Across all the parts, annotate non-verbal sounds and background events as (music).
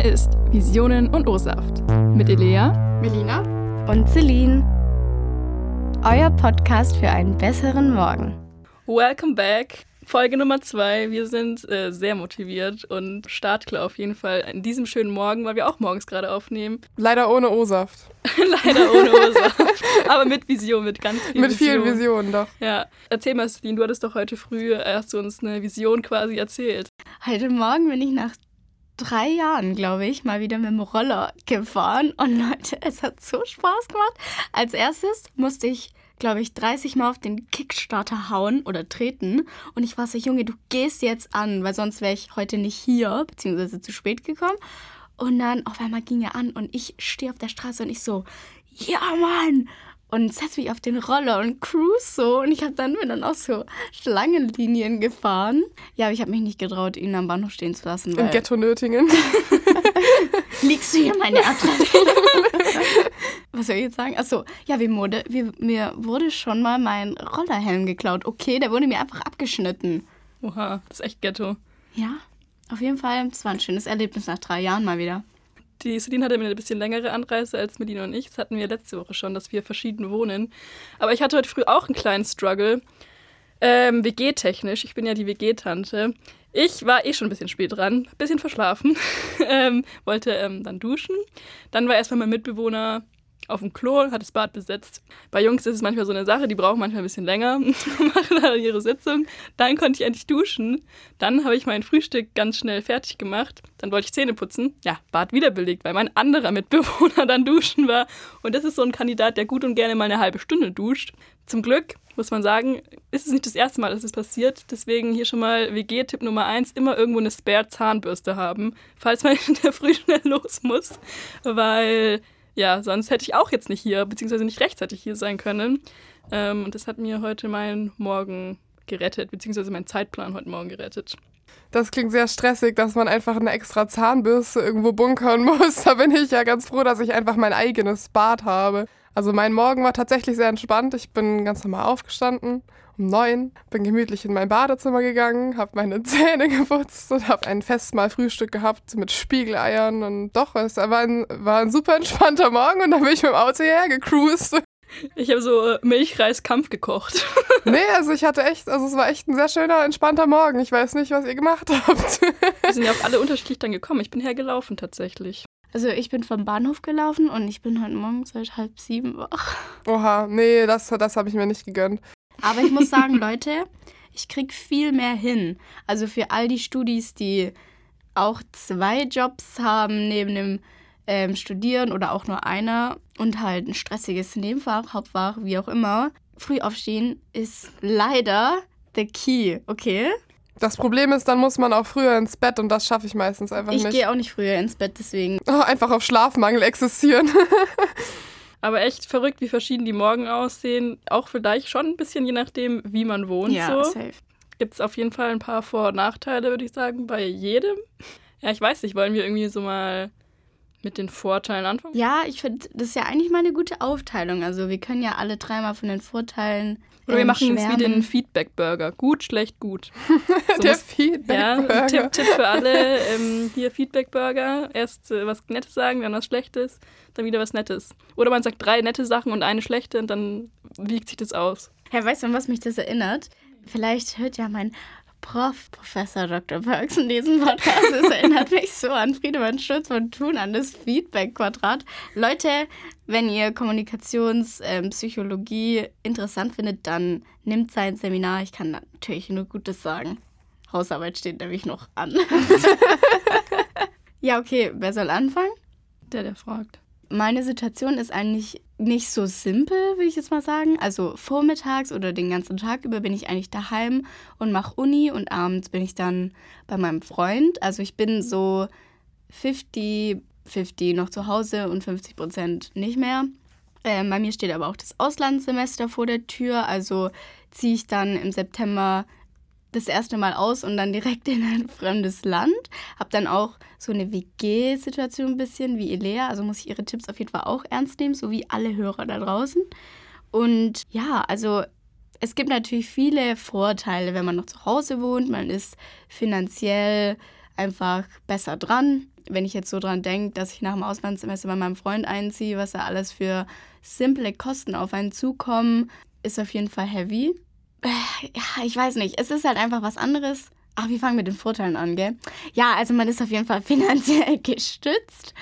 Hier ist Visionen und O-Saft mit Elea, Melina und Celine. Euer Podcast für einen besseren Morgen. Welcome back. Folge Nummer zwei. Wir sind äh, sehr motiviert und startklar auf jeden Fall an diesem schönen Morgen, weil wir auch morgens gerade aufnehmen. (laughs) Leider ohne O-Saft. Leider ohne O-Saft. Aber mit Vision, mit ganz viel Mit Vision. vielen Visionen doch. Ja. Erzähl mal, Celine, du hattest doch heute früh, hast du uns eine Vision quasi erzählt. Heute Morgen bin ich nach drei Jahren, glaube ich, mal wieder mit dem Roller gefahren. Und Leute, es hat so Spaß gemacht. Als erstes musste ich glaube ich, 30 Mal auf den Kickstarter hauen oder treten. Und ich war so, Junge, du gehst jetzt an, weil sonst wäre ich heute nicht hier, beziehungsweise zu spät gekommen. Und dann auf einmal ging er an und ich stehe auf der Straße und ich so, ja Mann! Und setze mich auf den Roller und cruise so. Und ich habe dann bin dann auch so Schlangenlinien gefahren. Ja, aber ich habe mich nicht getraut, ihn am Bahnhof stehen zu lassen. Im Ghetto Nötingen. (laughs) Liegst du hier meine Adresse? (laughs) Was soll ich jetzt sagen? Achso, ja, wie wurde, wie, mir wurde schon mal mein Rollerhelm geklaut. Okay, der wurde mir einfach abgeschnitten. Oha, das ist echt Ghetto. Ja, auf jeden Fall. Es war ein schönes Erlebnis nach drei Jahren mal wieder. Die Celine hatte eine bisschen längere Anreise als Medina und ich. Das hatten wir letzte Woche schon, dass wir verschieden wohnen. Aber ich hatte heute früh auch einen kleinen Struggle. Ähm, WG-technisch. Ich bin ja die WG-Tante. Ich war eh schon ein bisschen spät dran, bisschen verschlafen, (laughs) ähm, wollte ähm, dann duschen. Dann war erstmal mein Mitbewohner auf dem Klo, hat das Bad besetzt. Bei Jungs ist es manchmal so eine Sache, die brauchen manchmal ein bisschen länger, (laughs) machen dann ihre Sitzung. Dann konnte ich endlich duschen. Dann habe ich mein Frühstück ganz schnell fertig gemacht. Dann wollte ich Zähne putzen. Ja, Bad wieder belegt, weil mein anderer Mitbewohner (laughs) dann duschen war. Und das ist so ein Kandidat, der gut und gerne mal eine halbe Stunde duscht. Zum Glück muss man sagen, ist es nicht das erste Mal, dass es passiert. Deswegen hier schon mal WG-Tipp Nummer eins: immer irgendwo eine Spare-Zahnbürste haben, falls man in (laughs) der Früh schnell los muss. Weil, ja, sonst hätte ich auch jetzt nicht hier, beziehungsweise nicht rechtzeitig hier sein können. Ähm, und das hat mir heute meinen Morgen gerettet, beziehungsweise meinen Zeitplan heute Morgen gerettet. Das klingt sehr stressig, dass man einfach eine extra Zahnbürste irgendwo bunkern (laughs) muss. Da bin ich ja ganz froh, dass ich einfach mein eigenes Bad habe. Also mein Morgen war tatsächlich sehr entspannt. Ich bin ganz normal aufgestanden um neun, bin gemütlich in mein Badezimmer gegangen, habe meine (laughs) Zähne geputzt und habe ein Festmahl-Frühstück gehabt mit Spiegeleiern und doch, es war ein, war ein super entspannter Morgen und dann bin ich mit dem Auto hierher gecruised. Ich habe so äh, Milchreiskampf gekocht. (laughs) nee, also ich hatte echt, also es war echt ein sehr schöner, entspannter Morgen. Ich weiß nicht, was ihr gemacht habt. (laughs) Wir sind ja auch alle unterschiedlich dann gekommen. Ich bin hergelaufen tatsächlich. Also ich bin vom Bahnhof gelaufen und ich bin heute Morgen seit halb sieben wach. Oha, nee, das, das habe ich mir nicht gegönnt. Aber ich muss sagen, Leute, ich krieg viel mehr hin. Also für all die Studis, die auch zwei Jobs haben neben dem ähm, Studieren oder auch nur einer und halt ein stressiges Nebenfach, Hauptfach, wie auch immer. Früh aufstehen ist leider the key, okay? Das Problem ist, dann muss man auch früher ins Bett und das schaffe ich meistens einfach ich nicht. Ich gehe auch nicht früher ins Bett, deswegen. Oh, (laughs) einfach auf Schlafmangel existieren. (laughs) Aber echt verrückt, wie verschieden die Morgen aussehen. Auch vielleicht schon ein bisschen, je nachdem, wie man wohnt. Ja, so. safe. Gibt es auf jeden Fall ein paar Vor- und Nachteile, würde ich sagen, bei jedem. Ja, ich weiß nicht, wollen wir irgendwie so mal mit den Vorteilen anfangen? Ja, ich finde, das ist ja eigentlich mal eine gute Aufteilung. Also wir können ja alle dreimal von den Vorteilen oder wir machen es wie den Feedback-Burger. Gut, schlecht, gut. (laughs) So Der Feedback-Burger. Ja, Tipp, Tipp für alle. Ähm, hier Feedback-Burger. Erst äh, was Nettes sagen, dann was Schlechtes, dann wieder was Nettes. Oder man sagt drei nette Sachen und eine schlechte und dann wiegt sich das aus. Herr, weißt du, an was mich das erinnert? Vielleicht hört ja mein Prof, Professor Dr. Perks in diesem Podcast. Es erinnert mich so an Friedemann Schutz von Thun, an das Feedback-Quadrat. Leute, wenn ihr Kommunikationspsychologie ähm, interessant findet, dann nimmt sein Seminar. Ich kann natürlich nur Gutes sagen. Hausarbeit steht nämlich noch an. (laughs) ja, okay, wer soll anfangen? Der, der fragt meine Situation ist eigentlich nicht so simpel, würde ich jetzt mal sagen. Also vormittags oder den ganzen Tag über bin ich eigentlich daheim und mache Uni und abends bin ich dann bei meinem Freund. Also ich bin so 50, 50 noch zu Hause und 50 Prozent nicht mehr. Äh, bei mir steht aber auch das Auslandssemester vor der Tür. Also ziehe ich dann im September das erste Mal aus und dann direkt in ein (laughs) fremdes Land. Habe dann auch so eine WG-Situation ein bisschen wie Elea. Also muss ich ihre Tipps auf jeden Fall auch ernst nehmen, so wie alle Hörer da draußen. Und ja, also es gibt natürlich viele Vorteile, wenn man noch zu Hause wohnt. Man ist finanziell einfach besser dran. Wenn ich jetzt so dran denke, dass ich nach dem Auslandssemester bei meinem Freund einziehe, was da alles für simple Kosten auf einen zukommen, ist auf jeden Fall heavy. Ja, ich weiß nicht. Es ist halt einfach was anderes. Ach, wir fangen mit den Vorteilen an, gell? Ja, also man ist auf jeden Fall (laughs) finanziell gestützt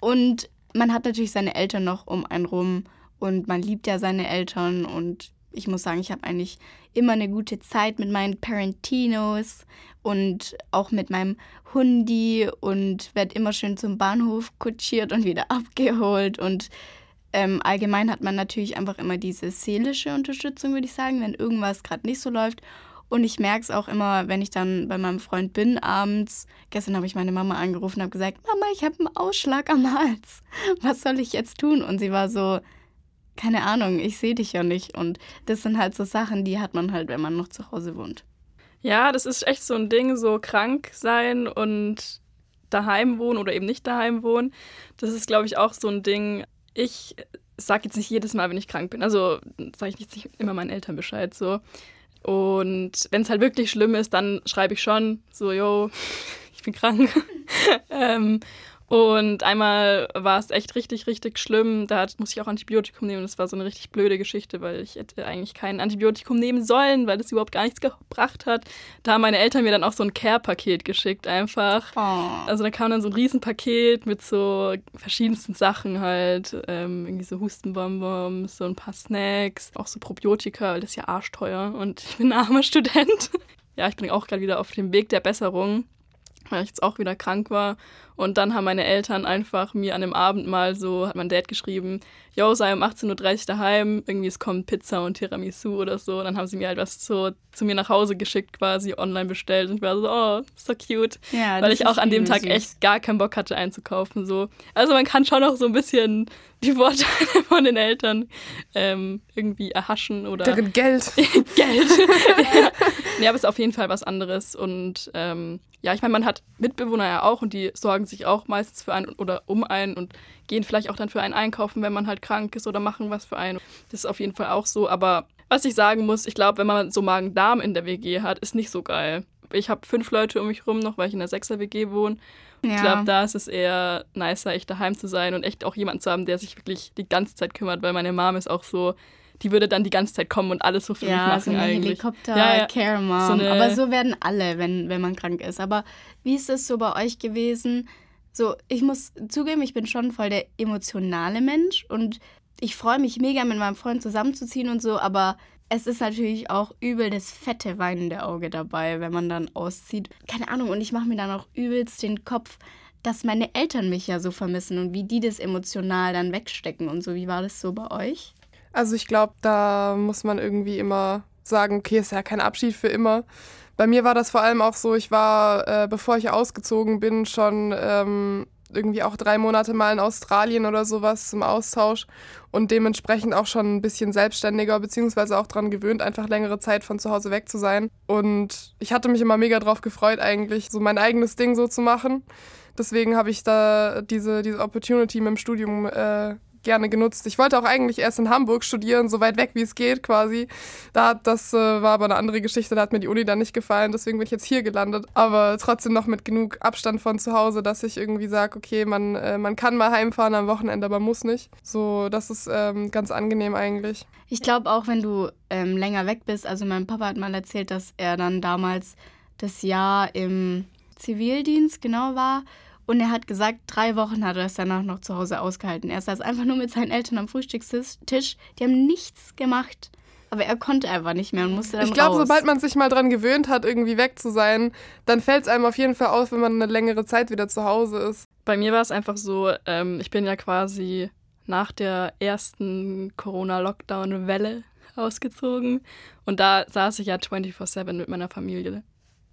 und man hat natürlich seine Eltern noch um einen rum und man liebt ja seine Eltern und ich muss sagen, ich habe eigentlich immer eine gute Zeit mit meinen Parentinos und auch mit meinem Hundi und werde immer schön zum Bahnhof kutschiert und wieder abgeholt und ähm, allgemein hat man natürlich einfach immer diese seelische Unterstützung, würde ich sagen, wenn irgendwas gerade nicht so läuft. Und ich merke es auch immer, wenn ich dann bei meinem Freund bin abends. Gestern habe ich meine Mama angerufen und habe gesagt, Mama, ich habe einen Ausschlag am Hals. Was soll ich jetzt tun? Und sie war so, keine Ahnung, ich sehe dich ja nicht. Und das sind halt so Sachen, die hat man halt, wenn man noch zu Hause wohnt. Ja, das ist echt so ein Ding, so krank sein und daheim wohnen oder eben nicht daheim wohnen. Das ist, glaube ich, auch so ein Ding ich sage jetzt nicht jedes Mal, wenn ich krank bin. Also sage ich nicht immer meinen Eltern Bescheid so. Und wenn es halt wirklich schlimm ist, dann schreibe ich schon so, yo, (laughs) ich bin krank. (laughs) ähm, und einmal war es echt richtig, richtig schlimm. Da musste ich auch Antibiotikum nehmen. Das war so eine richtig blöde Geschichte, weil ich hätte eigentlich kein Antibiotikum nehmen sollen, weil das überhaupt gar nichts gebracht hat. Da haben meine Eltern mir dann auch so ein Care-Paket geschickt, einfach. Oh. Also da kam dann so ein Riesenpaket mit so verschiedensten Sachen halt. Ähm, irgendwie so Hustenbonbons, so ein paar Snacks, auch so Probiotika, weil das ist ja arschteuer. Und ich bin ein armer Student. (laughs) ja, ich bin auch gerade wieder auf dem Weg der Besserung weil ich jetzt auch wieder krank war. Und dann haben meine Eltern einfach mir an dem Abend mal so, hat mein Dad geschrieben, yo, sei um 18.30 Uhr daheim, irgendwie es kommt Pizza und Tiramisu oder so. Und dann haben sie mir halt was zu, zu mir nach Hause geschickt, quasi online bestellt. Und ich war so, oh, so cute. Ja, Weil ich auch an dem Tag süß. echt gar keinen Bock hatte einzukaufen. So. Also man kann schon auch so ein bisschen (laughs) die Vorteile von den Eltern ähm, irgendwie erhaschen oder. Deren Geld. (laughs) Geld. ja. Nee, aber es ist auf jeden Fall was anderes. Und ähm, ja, ich meine, man hat Mitbewohner ja auch und die sorgen sich auch meistens für einen oder um einen und gehen vielleicht auch dann für einen einkaufen, wenn man halt krank ist oder machen was für einen. Das ist auf jeden Fall auch so. Aber was ich sagen muss, ich glaube, wenn man so Magen-Darm in der WG hat, ist nicht so geil. Ich habe fünf Leute um mich rum noch, weil ich in der Sechser-WG wohne. Ja. Ich glaube, da ist es eher nicer, echt daheim zu sein und echt auch jemanden zu haben, der sich wirklich die ganze Zeit kümmert, weil meine Mom ist auch so, die würde dann die ganze Zeit kommen und alles so für ja, mich machen so eine eigentlich. Helikopter-Care-Mom. Ja, ja. so Aber so werden alle, wenn, wenn man krank ist. Aber wie ist es so bei euch gewesen? So, ich muss zugeben, ich bin schon voll der emotionale Mensch und ich freue mich mega, mit meinem Freund zusammenzuziehen und so, aber es ist natürlich auch übel das fette weinende Auge dabei, wenn man dann auszieht. Keine Ahnung, und ich mache mir dann auch übelst den Kopf, dass meine Eltern mich ja so vermissen und wie die das emotional dann wegstecken und so. Wie war das so bei euch? Also ich glaube, da muss man irgendwie immer sagen, okay, ist ja kein Abschied für immer. Bei mir war das vor allem auch so, ich war, äh, bevor ich ausgezogen bin, schon ähm, irgendwie auch drei Monate mal in Australien oder sowas zum Austausch und dementsprechend auch schon ein bisschen selbstständiger, beziehungsweise auch daran gewöhnt, einfach längere Zeit von zu Hause weg zu sein. Und ich hatte mich immer mega drauf gefreut, eigentlich so mein eigenes Ding so zu machen. Deswegen habe ich da diese, diese Opportunity mit dem Studium äh, gerne genutzt. Ich wollte auch eigentlich erst in Hamburg studieren, so weit weg wie es geht quasi. Da das äh, war aber eine andere Geschichte, da hat mir die Uni dann nicht gefallen, deswegen bin ich jetzt hier gelandet. Aber trotzdem noch mit genug Abstand von zu Hause, dass ich irgendwie sage, okay, man, äh, man kann mal heimfahren am Wochenende, aber muss nicht. So, das ist ähm, ganz angenehm eigentlich. Ich glaube auch, wenn du ähm, länger weg bist, also mein Papa hat mal erzählt, dass er dann damals das Jahr im Zivildienst genau war und er hat gesagt, drei Wochen hat er es danach noch zu Hause ausgehalten. Er saß einfach nur mit seinen Eltern am Frühstückstisch. Die haben nichts gemacht. Aber er konnte einfach nicht mehr und musste dann Ich glaube, sobald man sich mal dran gewöhnt hat, irgendwie weg zu sein, dann fällt es einem auf jeden Fall auf, wenn man eine längere Zeit wieder zu Hause ist. Bei mir war es einfach so, ähm, ich bin ja quasi nach der ersten Corona-Lockdown-Welle ausgezogen. Und da saß ich ja 24-7 mit meiner Familie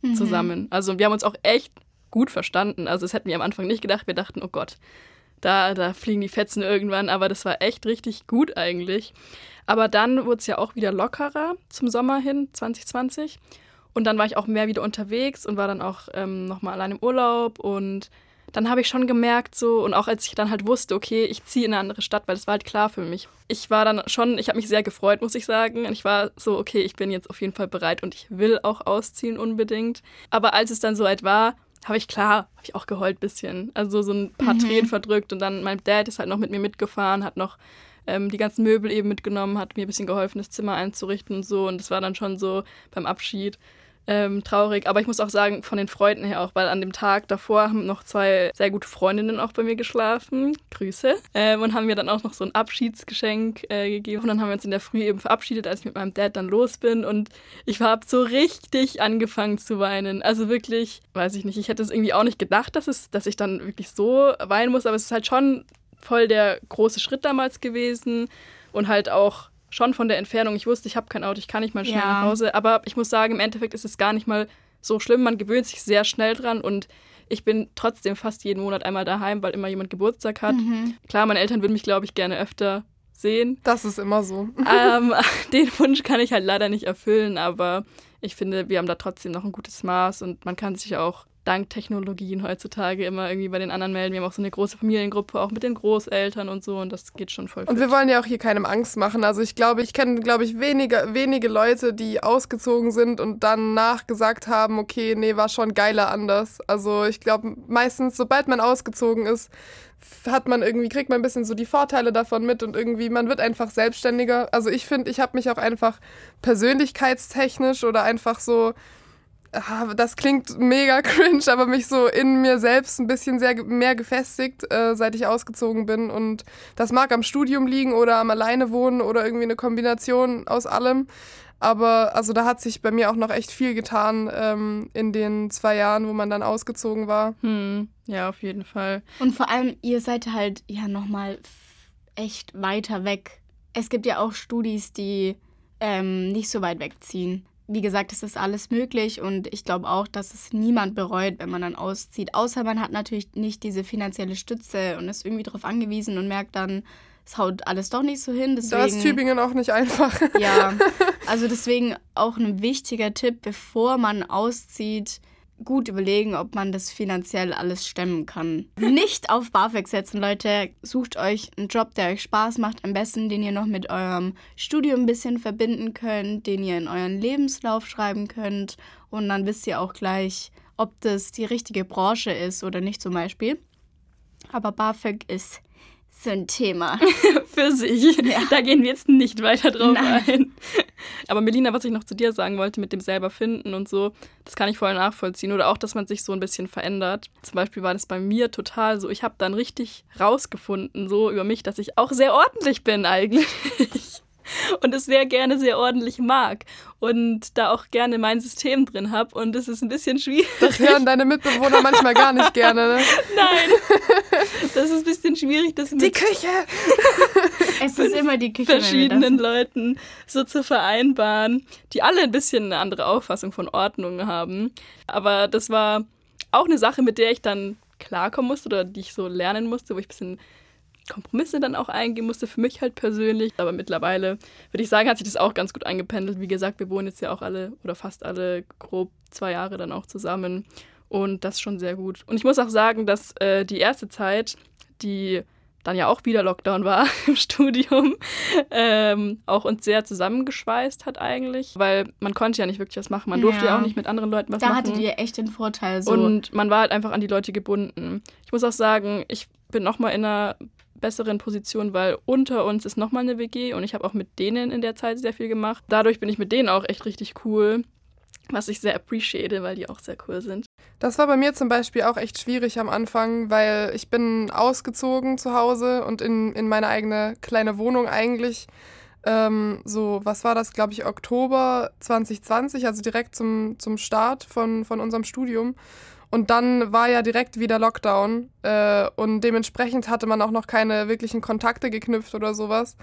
mhm. zusammen. Also wir haben uns auch echt gut verstanden. Also das hätten wir am Anfang nicht gedacht. Wir dachten, oh Gott, da, da fliegen die Fetzen irgendwann. Aber das war echt richtig gut eigentlich. Aber dann wurde es ja auch wieder lockerer zum Sommer hin, 2020. Und dann war ich auch mehr wieder unterwegs und war dann auch ähm, nochmal allein im Urlaub. Und dann habe ich schon gemerkt, so, und auch als ich dann halt wusste, okay, ich ziehe in eine andere Stadt, weil das war halt klar für mich. Ich war dann schon, ich habe mich sehr gefreut, muss ich sagen. Und ich war so, okay, ich bin jetzt auf jeden Fall bereit und ich will auch ausziehen unbedingt. Aber als es dann soweit war, habe ich klar, habe ich auch geheult bisschen. Also so ein paar Mhm. Tränen verdrückt und dann mein Dad ist halt noch mit mir mitgefahren, hat noch ähm, die ganzen Möbel eben mitgenommen, hat mir ein bisschen geholfen, das Zimmer einzurichten und so. Und das war dann schon so beim Abschied ähm, traurig. Aber ich muss auch sagen, von den Freunden her auch, weil an dem Tag davor haben noch zwei sehr gute Freundinnen auch bei mir geschlafen. Grüße. Ähm, und haben mir dann auch noch so ein Abschiedsgeschenk äh, gegeben. Und dann haben wir uns in der Früh eben verabschiedet, als ich mit meinem Dad dann los bin. Und ich habe so richtig angefangen zu weinen. Also wirklich, weiß ich nicht, ich hätte es irgendwie auch nicht gedacht, dass, es, dass ich dann wirklich so weinen muss. Aber es ist halt schon voll der große Schritt damals gewesen. Und halt auch schon von der Entfernung. Ich wusste, ich habe kein Auto, ich kann nicht mal schnell Ja. nach Hause. Aber ich muss sagen, im Endeffekt ist es gar nicht mal so schlimm. Man gewöhnt sich sehr schnell dran und ich bin trotzdem fast jeden Monat einmal daheim, weil immer jemand Geburtstag hat. Mhm. Klar, meine Eltern würden mich, glaube ich, gerne öfter sehen. Das ist immer so. ähm, (laughs) (laughs) den Wunsch kann ich halt leider nicht erfüllen, aber ich finde, wir haben da trotzdem noch ein gutes Maß und man kann sich auch dank Technologien heutzutage immer irgendwie bei den anderen melden. Wir haben auch so eine große Familiengruppe, auch mit den Großeltern und so und das geht schon voll Und wir wollen ja auch hier keinem Angst machen. Also ich glaube, ich kenne, glaube ich, wenige, wenige Leute, die ausgezogen sind und dann nachgesagt haben, okay, nee, war schon geiler anders. Also ich glaube, meistens, sobald man ausgezogen ist, hat man irgendwie, kriegt man ein bisschen so die Vorteile davon mit und irgendwie, man wird einfach selbstständiger. Also ich finde, ich habe mich auch einfach persönlichkeitstechnisch oder einfach so, das klingt mega (laughs) cringe, aber mich so in mir selbst ein bisschen sehr mehr gefestigt, äh, seit ich ausgezogen bin. Und das mag am Studium liegen oder am Alleine wohnen oder irgendwie eine Kombination aus allem. Aber also da hat sich bei mir auch noch echt viel getan ähm, in den zwei Jahren, wo man dann ausgezogen war. Hm, ja, auf jeden Fall. Und vor allem, ihr seid halt ja nochmal echt weiter weg. Es gibt ja auch Studis, die ähm, nicht so weit wegziehen. Wie gesagt, es ist alles möglich und ich glaube auch, dass es niemand bereut, wenn man dann auszieht. Außer man hat natürlich nicht diese finanzielle Stütze und ist irgendwie darauf angewiesen und merkt dann, es haut alles doch nicht so hin. Deswegen, Da ist Tübingen auch nicht einfach. Ja, (laughs) also deswegen auch ein wichtiger Tipp, bevor man auszieht, gut überlegen, ob man das finanziell alles stemmen kann. Nicht auf BAföG setzen, Leute. Sucht euch einen Job, der euch Spaß macht. Am besten, den ihr noch mit eurem Studium ein bisschen verbinden könnt, den ihr in euren Lebenslauf schreiben könnt. Und dann wisst ihr auch gleich, ob das die richtige Branche ist oder nicht zum Beispiel. Aber BAföG ist so ein Thema. (laughs) Für sich. Da gehen wir jetzt nicht weiter drauf Nein. ein. Aber Melina, was ich noch zu dir sagen wollte mit dem selber finden und so, das kann ich voll nachvollziehen. Oder auch, dass man sich so ein bisschen verändert. Zum Beispiel war das bei mir total so. Ich habe dann richtig rausgefunden, so über mich, dass ich auch sehr ordentlich bin eigentlich. (laughs) Und es sehr gerne sehr ordentlich mag. Und da auch gerne mein System drin habe. Und es ist ein bisschen schwierig. Das hören deine Mitbewohner manchmal gar nicht gerne. Ne? (laughs) Nein. Das ist ein bisschen schwierig, das mit Küche! (laughs) Es ist immer die Küche. verschiedenen Leuten so zu vereinbaren, die alle ein bisschen eine andere Auffassung von Ordnung haben. Aber das war auch eine Sache, mit der ich dann klarkommen musste oder die ich so lernen musste, wo ich ein bisschen Kompromisse dann auch eingehen musste, für mich halt persönlich. Aber mittlerweile würde ich sagen, hat sich das auch ganz gut eingependelt. Wie gesagt, wir wohnen jetzt ja auch alle oder fast alle grob zwei Jahre dann auch zusammen. Und das schon sehr gut. Und ich muss auch sagen, dass äh, die erste Zeit, die dann ja auch wieder Lockdown war (laughs) im Studium, ähm, auch uns sehr zusammengeschweißt hat eigentlich, weil man konnte ja nicht wirklich was machen. Man durfte ja, Ja. auch nicht mit anderen Leuten was Da machen. hattet ihr echt den Vorteil. So. Und man war halt einfach an die Leute gebunden. Ich muss auch sagen, ich bin nochmal in einer besseren Position, weil unter uns ist nochmal eine WG und ich habe auch mit denen in der Zeit sehr viel gemacht. Dadurch bin ich mit denen auch echt richtig cool, was ich sehr appreciate, weil die auch sehr cool sind. Das war bei mir zum Beispiel auch echt schwierig am Anfang, weil ich bin ausgezogen zu Hause und in, in meine eigene kleine Wohnung eigentlich. Ähm, so, was war das, glaube ich, Oktober 2020, also direkt zum, zum Start von, von unserem Studium. Und dann war ja direkt wieder Lockdown äh, und dementsprechend hatte man auch noch keine wirklichen Kontakte geknüpft oder sowas.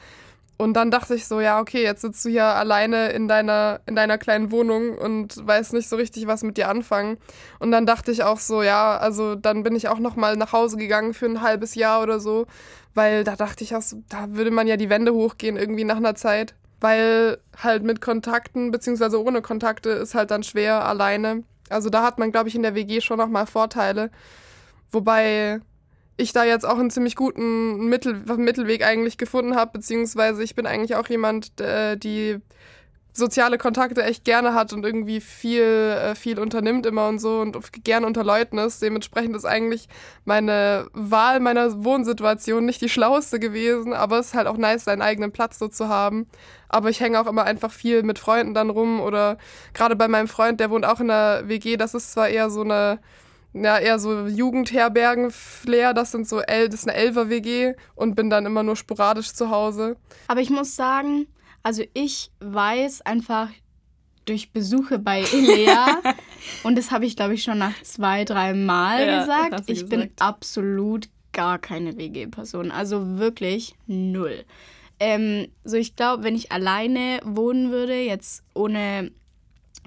Und dann dachte ich so, ja, okay, jetzt sitzt du hier alleine in deiner, in deiner kleinen Wohnung und weißt nicht so richtig, was mit dir anfangen. Und dann dachte ich auch so, ja, also dann bin ich auch noch mal nach Hause gegangen für ein halbes Jahr oder so, weil da dachte ich auch so, da würde man ja die Wände hochgehen irgendwie nach einer Zeit, weil halt mit Kontakten beziehungsweise ohne Kontakte ist halt dann schwer alleine. Also da hat man, glaube ich, in der WG schon noch mal Vorteile, wobei ich da jetzt auch einen ziemlich guten Mittel, Mittelweg eigentlich gefunden habe, beziehungsweise ich bin eigentlich auch jemand, äh, die soziale Kontakte echt gerne hat und irgendwie viel, äh, viel unternimmt immer und so und gerne unter Leuten ist. Dementsprechend ist eigentlich meine Wahl meiner Wohnsituation nicht die schlauste gewesen, aber es ist halt auch nice, seinen eigenen Platz so zu haben. Aber ich hänge auch immer einfach viel mit Freunden dann rum oder gerade bei meinem Freund, der wohnt auch in der WG, das ist zwar eher so eine ja, eher so Jugendherbergen-Flair. Das sind so El das ist eine Elfer-WG und bin dann immer nur sporadisch zu Hause. Aber ich muss sagen, also ich weiß einfach durch Besuche bei Elea, (laughs) und das habe ich, glaube ich, schon nach zwei, drei Mal Ja, gesagt, ich gesagt. bin absolut gar keine WG-Person. Also wirklich null. Ähm, so, ich glaube, wenn ich alleine wohnen würde, jetzt ohne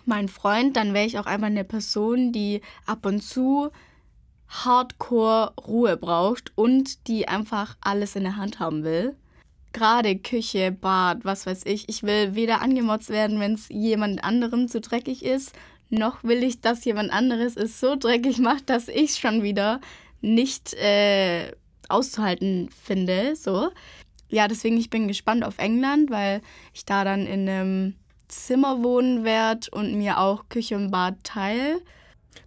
meinen Freund, dann wäre ich auch einfach eine Person, die ab und zu hardcore Ruhe braucht und die einfach alles in der Hand haben will. Gerade Küche, Bad, was weiß ich. Ich will weder angemotzt werden, wenn es jemand anderem zu dreckig ist, noch will ich, dass jemand anderes es so dreckig macht, dass ich es schon wieder nicht äh, auszuhalten finde. So. Ja, deswegen ich bin gespannt auf England, weil ich da dann in einem Zimmer wohnen werde und mir auch Küche und Bad teile.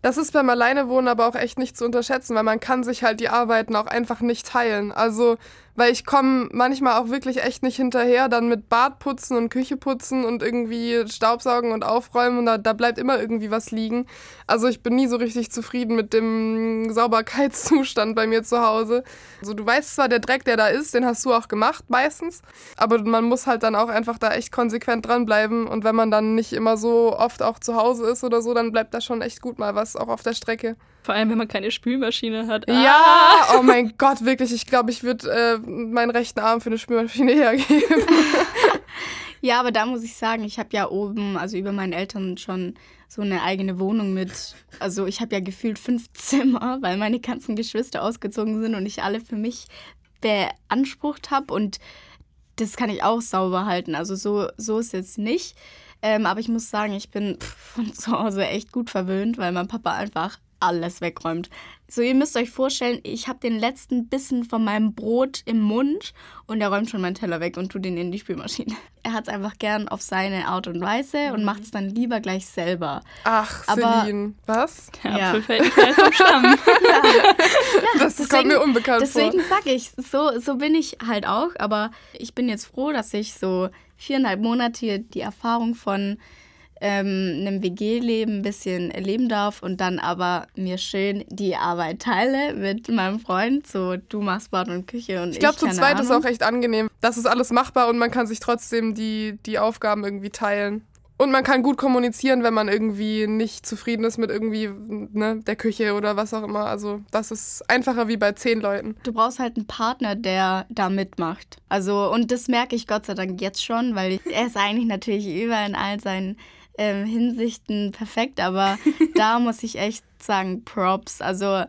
Das ist beim Alleinewohnen aber auch echt nicht zu unterschätzen, weil man kann sich halt die Arbeiten auch einfach nicht teilen. Also, weil ich komme manchmal auch wirklich echt nicht hinterher, dann mit Bad putzen und Küche putzen und irgendwie Staubsaugen und aufräumen und da, da bleibt immer irgendwie was liegen. Also ich bin nie so richtig zufrieden mit dem Sauberkeitszustand bei mir zu Hause. Also du weißt zwar, der Dreck, der da ist, den hast du auch gemacht meistens, aber man muss halt dann auch einfach da echt konsequent dranbleiben und wenn man dann nicht immer so oft auch zu Hause ist oder so, dann bleibt da schon echt gut mal was, auch auf der Strecke. Vor allem, wenn man keine Spülmaschine hat. Ja, oh mein Gott, wirklich. Ich glaube, ich würde äh, meinen rechten Arm für eine Spülmaschine (laughs) hergeben. Ja, aber da muss ich sagen, ich habe ja oben, also über meinen Eltern schon so eine eigene Wohnung mit, also ich habe ja gefühlt fünf Zimmer, weil meine ganzen Geschwister ausgezogen sind und ich alle für mich beansprucht habe und das kann ich auch sauber halten. Also so, so ist jetzt nicht. Ähm, aber ich muss sagen, ich bin pff, von zu Hause echt gut verwöhnt, weil mein Papa einfach alles wegräumt. So, ihr müsst euch vorstellen, ich habe den letzten Bissen von meinem Brot im Mund und er räumt schon meinen Teller weg und tut ihn in die Spülmaschine. (laughs) Er hat es einfach gern auf seine Art und Weise und macht es dann lieber gleich selber. Ach, Aber- Celine, was? Der Ja. Apfel fällt nicht weit vom Stamm. (laughs) Das kommt mir unbekannt Deswegen vor. sage ich, so, so bin ich halt auch. Aber ich bin jetzt froh, dass ich so viereinhalb Monate die Erfahrung von ähm, einem WG-Leben ein bisschen erleben darf und dann aber mir schön die Arbeit teile mit meinem Freund. So, du machst Bad und Küche und ich. Ich glaube, zu zweit ist Ahnung. auch echt angenehm. Das ist alles machbar und man kann sich trotzdem die, die Aufgaben irgendwie teilen. Und man kann gut kommunizieren, wenn man irgendwie nicht zufrieden ist mit irgendwie ne, der Küche oder was auch immer. Also das ist einfacher wie bei zehn Leuten. Du brauchst halt einen Partner, der da mitmacht. Also, und das merke ich Gott sei Dank jetzt schon, weil er ist eigentlich natürlich überall in all seinen ähm, Hinsichten perfekt, aber (laughs) da muss ich echt sagen, Props. Also,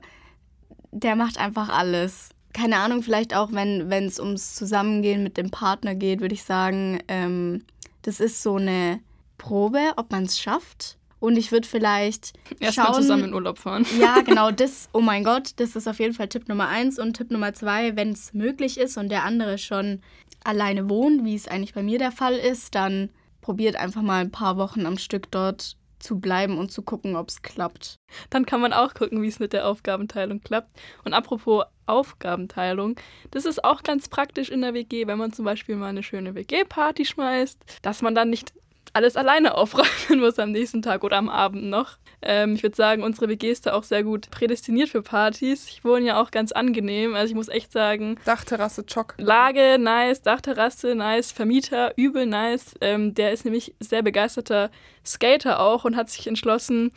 der macht einfach alles. Keine Ahnung, vielleicht auch, wenn es ums Zusammengehen mit dem Partner geht, würde ich sagen, ähm, das ist so eine Probe, ob man es schafft. Und ich würde vielleicht Erstmal zusammen in Urlaub fahren. ja, (laughs) genau, das, oh mein Gott, das ist auf jeden Fall Tipp Nummer eins. Und Tipp Nummer zwei, wenn es möglich ist und der andere schon alleine wohnt, wie es eigentlich bei mir der Fall ist, dann probiert einfach mal ein paar Wochen am Stück dort zu bleiben und zu gucken, ob es klappt. Dann kann man auch gucken, wie es mit der Aufgabenteilung klappt. Und apropos Aufgabenteilung, das ist auch ganz praktisch in der WG, wenn man zum Beispiel mal eine schöne WG-Party schmeißt, dass man dann nicht alles alleine (laughs) aufräumen muss am nächsten Tag oder am Abend noch. Ähm, ich würde sagen, unsere WG ist da auch sehr gut prädestiniert für Partys. Ich wohne ja auch ganz angenehm. Also ich muss echt sagen, Dachterrasse, Chock. Lage, nice, Dachterrasse, nice, Vermieter, übel nice. Ähm, der ist nämlich sehr begeisterter Skater auch und hat sich entschlossen,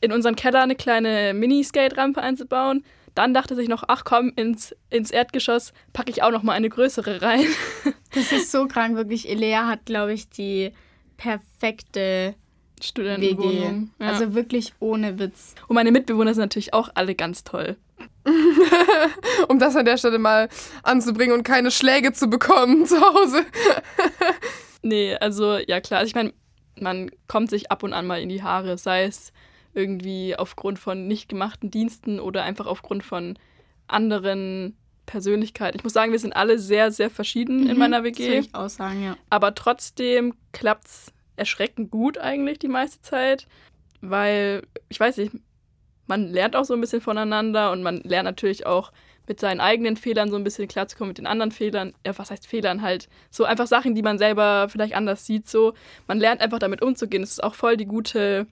in unseren Keller eine kleine Mini-Skate-Rampe einzubauen. Dann dachte er sich noch, ach komm, ins, ins Erdgeschoss packe ich auch noch mal eine größere rein. (laughs) Das ist so krank, wirklich. Elea hat, glaube ich, die perfekte. Studentenwohnung. Ja. Also wirklich ohne Witz. und meine Mitbewohner sind natürlich auch alle ganz toll. (laughs) Um das an der Stelle mal anzubringen und keine Schläge zu bekommen zu Hause. (laughs) Nee, also ja klar, also ich meine, man kommt sich ab und an mal in die Haare, sei es irgendwie aufgrund von nicht gemachten Diensten oder einfach aufgrund von anderen Persönlichkeiten. Ich muss sagen, wir sind alle sehr, sehr verschieden in Mhm, meiner Das würde WG, ich auch sagen, ja. aber trotzdem klappt's erschreckend gut eigentlich die meiste Zeit, weil, ich weiß nicht, man lernt auch so ein bisschen voneinander und man lernt natürlich auch mit seinen eigenen Fehlern so ein bisschen klarzukommen, mit den anderen Fehlern. Ja, was heißt Fehlern halt? So einfach Sachen, die man selber vielleicht anders sieht. So, man lernt einfach damit umzugehen. Das ist auch voll die gute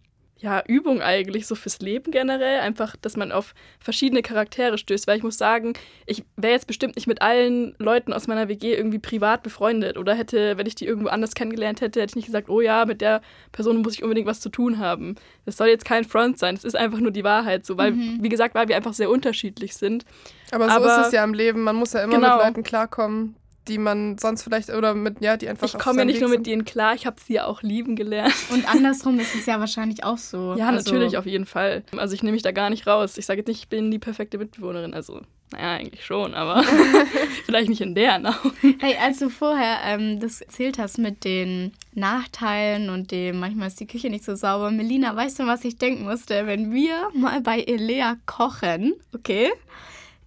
ja, Übung eigentlich so fürs Leben generell. Einfach, dass man auf verschiedene Charaktere stößt. Weil ich muss sagen, ich wäre jetzt bestimmt nicht mit allen Leuten aus meiner WG irgendwie privat befreundet. Oder hätte, wenn ich die irgendwo anders kennengelernt hätte, hätte ich nicht gesagt, oh ja, mit der Person muss ich unbedingt was zu tun haben. Das soll jetzt kein Front sein. Es ist einfach nur die Wahrheit so. Weil, mhm. wie gesagt, weil wir einfach sehr unterschiedlich sind. Aber so Aber, ist es ja im Leben. Man muss ja immer genau. mit Leuten klarkommen die man sonst vielleicht oder mit, ja, die einfach. Ich komme ja nicht nur mit denen klar, ich habe sie ja auch lieben gelernt. Und andersrum ist es ja wahrscheinlich auch so. Ja, also natürlich, auf jeden Fall. Also ich nehme mich da gar nicht raus. Ich sage jetzt nicht, ich bin die perfekte Mitbewohnerin. Also, naja, eigentlich schon, aber (laughs) vielleicht nicht in der Augen. Hey, als du vorher ähm, das erzählt hast mit den Nachteilen und dem, manchmal ist die Küche nicht so sauber. Melina, weißt du, was ich denken musste? Wenn wir mal bei Elea kochen, okay?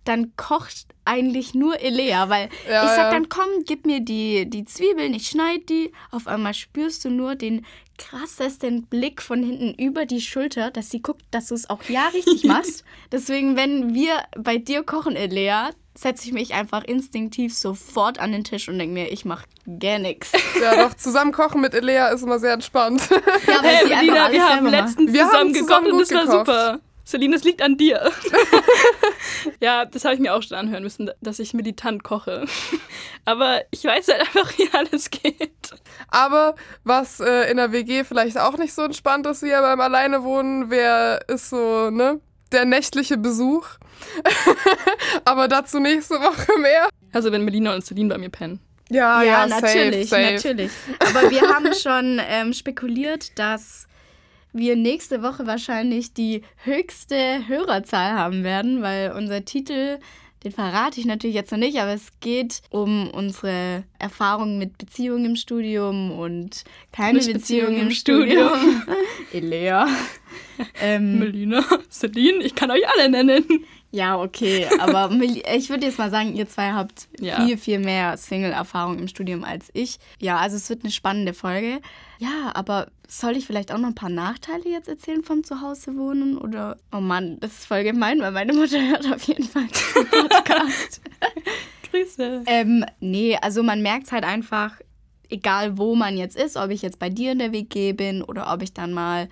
Dann kocht eigentlich nur Elea, weil ja, ich sag dann, komm, gib mir die, die Zwiebeln, ich schneide die. Auf einmal spürst du nur den krassesten Blick von hinten über die Schulter, dass sie guckt, dass du es auch ja richtig (laughs) machst. Deswegen, wenn wir bei dir kochen, Elea, setze ich mich einfach instinktiv sofort an den Tisch und denke mir, ich mache gar nichts. (laughs) Ja, doch, zusammen kochen mit Elea ist immer sehr entspannt. Ja, aber hey, Melina, wir haben letztens wir zusammen, haben zusammen gekocht und das war gekocht. super. Celine, es liegt an dir. (laughs) ja, das habe ich mir auch schon anhören müssen, dass ich militant koche. (laughs) Aber ich weiß halt einfach, wie alles geht. Aber was äh, in der WG vielleicht auch nicht so entspannt ist wie ja beim Alleinewohnen, wer ist so, ne? Der nächtliche Besuch. (laughs) Aber dazu nächste Woche mehr. Also wenn Melina und Celine bei mir pennen. Ja, ja, ja natürlich, safe, safe. natürlich. Aber wir haben schon ähm, spekuliert, dass wir nächste Woche wahrscheinlich die höchste Hörerzahl haben werden, weil unser Titel, den verrate ich natürlich jetzt noch nicht, aber es geht um unsere Erfahrungen mit Beziehungen im Studium und keine Beziehungen Beziehung im Studium. Studium. (laughs) Elea. (laughs) ähm, Melina, Celine, ich kann euch alle nennen. Ja, okay, aber (laughs) ich würde jetzt mal sagen, ihr zwei habt ja. viel, viel mehr Single-Erfahrung im Studium als ich. Ja, also es wird eine spannende Folge. Ja, aber soll ich vielleicht auch noch ein paar Nachteile jetzt erzählen vom Zuhause wohnen? Oder, oh Mann, das ist voll gemein, weil meine Mutter hört auf jeden Fall diesen (laughs) Podcast. Grüße. Ähm, nee, also man merkt es halt einfach, egal wo man jetzt ist, ob ich jetzt bei dir in der WG bin oder ob ich dann mal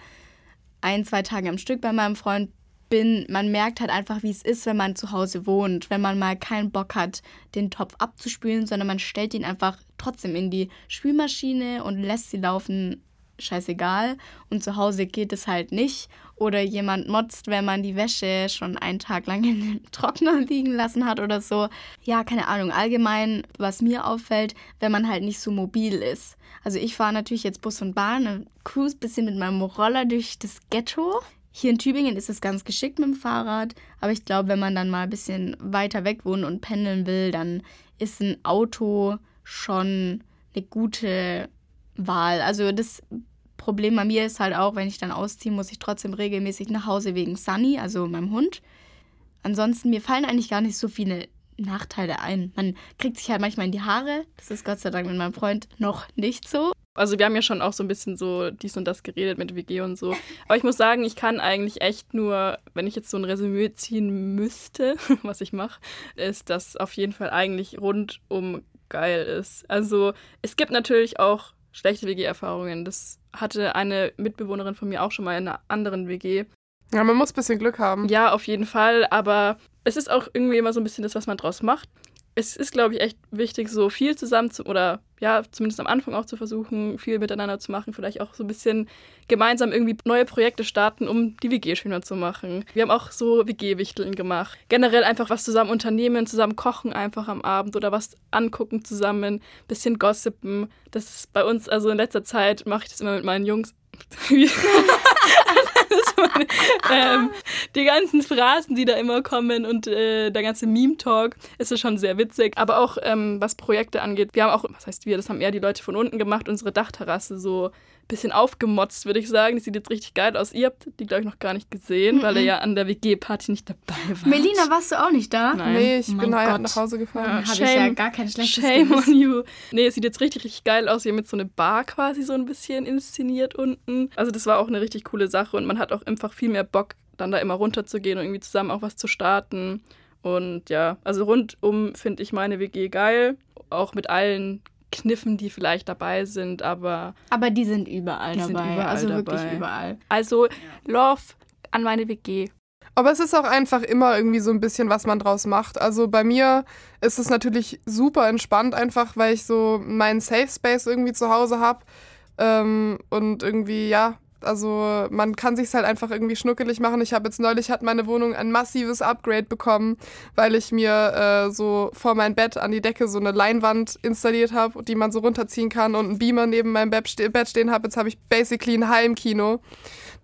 ein, zwei Tage am Stück bei meinem Freund bin, man merkt halt einfach, wie es ist, wenn man zu Hause wohnt, wenn man mal keinen Bock hat, den Topf abzuspülen, sondern man stellt ihn einfach trotzdem in die Spülmaschine und lässt sie laufen, scheißegal. Und zu Hause geht es halt nicht. Oder jemand motzt, wenn man die Wäsche schon einen Tag lang in den (laughs) Trockner liegen lassen hat oder so. Ja, keine Ahnung. Allgemein, was mir auffällt, wenn man halt nicht so mobil ist. Also ich fahre natürlich jetzt Bus und Bahn cruise bisschen mit meinem Roller durch das Ghetto. Hier in Tübingen ist es ganz geschickt mit dem Fahrrad, aber ich glaube, wenn man dann mal ein bisschen weiter weg wohnt und pendeln will, dann ist ein Auto schon eine gute Wahl. Also das Problem bei mir ist halt auch, wenn ich dann ausziehe, muss ich trotzdem regelmäßig nach Hause wegen Sunny, also meinem Hund. Ansonsten, mir fallen eigentlich gar nicht so viele Nachteile ein. Man kriegt sich halt manchmal in die Haare. Das ist Gott sei Dank mit meinem Freund noch nicht so. Also wir haben ja schon auch so ein bisschen so dies und das geredet mit WG und so. Aber ich muss sagen, ich kann eigentlich echt nur, wenn ich jetzt so ein Resümee ziehen müsste, (laughs) was ich mache, ist, dass auf jeden Fall eigentlich rundum geil ist. Also es gibt natürlich auch schlechte WG-Erfahrungen. Das hatte eine Mitbewohnerin von mir auch schon mal in einer anderen WG. Ja, man muss ein bisschen Glück haben. Ja, auf jeden Fall. Aber es ist auch irgendwie immer so ein bisschen das, was man draus macht es ist, glaube ich, echt wichtig, so viel zusammen zu, oder ja, zumindest am Anfang auch zu versuchen, viel miteinander zu machen, vielleicht auch so ein bisschen gemeinsam irgendwie neue Projekte starten, um die WG schöner zu machen. Wir haben auch so WG-Wichteln gemacht. Generell einfach was zusammen unternehmen, zusammen kochen einfach am Abend oder was angucken zusammen, bisschen gossipen. Das ist bei uns, also in letzter Zeit mache ich das immer mit meinen Jungs. (laughs) ähm, die ganzen Phrasen, die da immer kommen und äh, der ganze Meme-Talk ist schon sehr witzig. Aber auch ähm, was Projekte angeht, wir haben auch, was heißt wir, das haben eher die Leute von unten gemacht, unsere Dachterrasse so bisschen aufgemotzt, würde ich sagen. Die sieht jetzt richtig geil aus. Ihr habt die, glaube ich, noch gar nicht gesehen, weil ihr ja an der WG-Party nicht dabei wart. Melina, warst du auch nicht da? Nein. Nee, ich Mein bin halt nach Hause gefahren. Dann habe ich ja gar kein schlechtes Shame Gewissen. on you. Nee, es sieht jetzt richtig, richtig geil aus. Wir haben jetzt so eine Bar quasi so ein bisschen inszeniert unten. Also das war auch eine richtig coole Sache und man hat auch einfach viel mehr Bock, dann da immer runterzugehen und irgendwie zusammen auch was zu starten. Und ja, also rundum finde ich meine WG geil. Auch mit allen Kniffen, die vielleicht dabei sind, aber Aber die sind überall Die dabei. sind überall also wirklich dabei. überall. also Love an meine WG. Aber es ist auch einfach immer irgendwie so ein bisschen, was man draus macht. Also bei mir ist es natürlich super entspannt, einfach weil ich so meinen Safe Space irgendwie zu Hause habe. Ähm, und irgendwie, ja, also man kann sich halt einfach irgendwie schnuckelig machen. Ich habe jetzt neulich hat meine Wohnung ein massives Upgrade bekommen, weil ich mir äh, so vor mein Bett an die Decke so eine Leinwand installiert habe, die man so runterziehen kann und einen Beamer neben meinem Bett, Bett stehen habe. Jetzt habe ich basically ein Heimkino.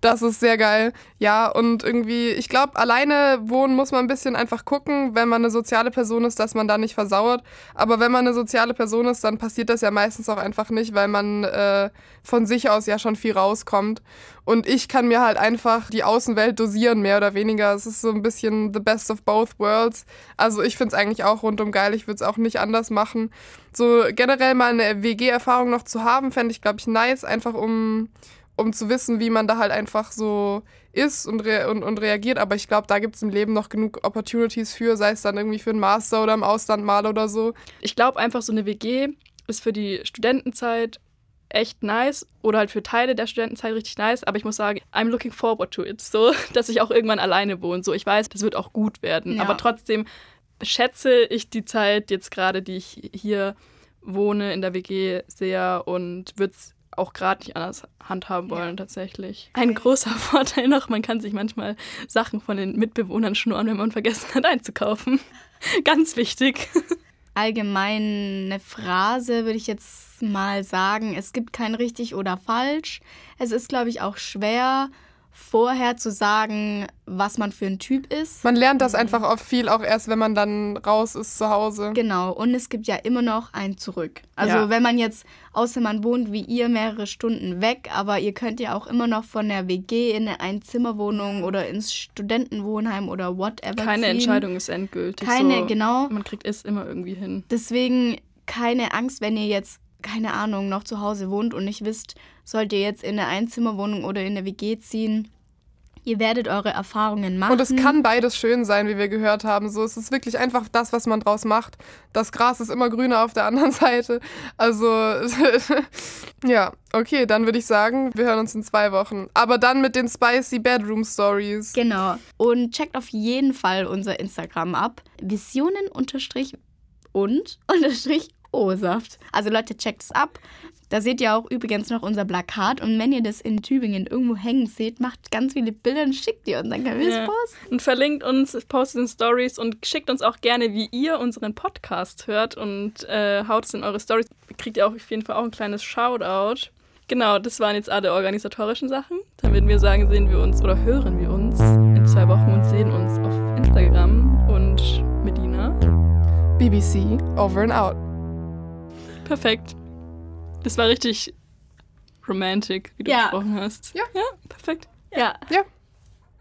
Das ist sehr geil. Ja, und irgendwie, ich glaube, alleine wohnen muss man ein bisschen einfach gucken, wenn man eine soziale Person ist, dass man da nicht versauert. Aber wenn man eine soziale Person ist, dann passiert das ja meistens auch einfach nicht, weil man äh, von sich aus ja schon viel rauskommt. Und ich kann mir halt einfach die Außenwelt dosieren, mehr oder weniger. Es ist so ein bisschen the best of both worlds. Also ich finde es eigentlich auch rundum geil. Ich würde es auch nicht anders machen. So generell mal eine WG-Erfahrung noch zu haben, fände ich, glaube ich, nice, einfach um um zu wissen, wie man da halt einfach so ist und, rea und, und reagiert. Aber ich glaube, da gibt es im Leben noch genug Opportunities für, sei es dann irgendwie für einen Master oder im Ausland mal oder so. Ich glaube einfach, so eine WG ist für die Studentenzeit echt nice oder halt für Teile der Studentenzeit richtig nice, aber ich muss sagen, I'm looking forward to it, so, (laughs) dass ich auch irgendwann alleine wohne. So, ich weiß, das wird auch gut werden, Ja. aber trotzdem schätze ich die Zeit jetzt gerade, die ich hier wohne in der WG sehr und würde es auch gerade nicht anders handhaben wollen tatsächlich. Ein großer (laughs) Vorteil noch, man kann sich manchmal Sachen von den Mitbewohnern schnurren, wenn man vergessen hat einzukaufen. (laughs) Ganz wichtig. Allgemein eine Phrase würde ich jetzt mal sagen. Es gibt kein richtig oder falsch. Es ist, glaube ich, auch schwer vorher zu sagen, was man für ein Typ ist. Man lernt das einfach oft viel, auch erst, wenn man dann raus ist zu Hause. Genau, und es gibt ja immer noch ein Zurück. Also Ja. wenn man jetzt, außer man wohnt wie ihr mehrere Stunden weg, aber ihr könnt ja auch immer noch von der WG in eine Einzimmerwohnung oder ins Studentenwohnheim oder whatever Keine ziehen. Entscheidung ist endgültig. Keine, so, genau. Man kriegt es immer irgendwie hin. Deswegen keine Angst, wenn ihr jetzt, keine Ahnung, noch zu Hause wohnt und nicht wisst, sollt ihr jetzt in eine Einzimmerwohnung oder in eine WG ziehen. Ihr werdet eure Erfahrungen machen. Und es kann beides schön sein, wie wir gehört haben. So, es ist wirklich einfach das, was man draus macht. Das Gras ist immer grüner auf der anderen (laughs) Seite. Also, (laughs) ja, okay, dann würde ich sagen, wir hören uns in zwei Wochen. Aber dann mit den spicy Bedroom Stories. Genau. Und checkt auf jeden Fall unser Instagram ab. Visionen (laughs) unterstrich und unterstrich O-Saft. Also Leute, checkt es ab. Da seht ihr auch übrigens noch unser Plakat. Und wenn ihr das in Tübingen irgendwo hängen seht, macht ganz viele Bilder und schickt die uns. Dann können wir es Ja. posten. Und verlinkt uns, postet in Stories und schickt uns auch gerne, wie ihr unseren Podcast hört und äh, haut es in eure Stories. Kriegt ihr auch auf jeden Fall auch ein kleines Shoutout. Genau, das waren jetzt alle organisatorischen Sachen. Dann würden wir sagen, sehen wir uns oder hören wir uns in zwei Wochen und sehen uns auf Instagram und Medina. BBC, over and out. Perfekt. Das war richtig romantic, wie du Ja. gesprochen hast. Ja. Ja, perfekt. Ja. Ja,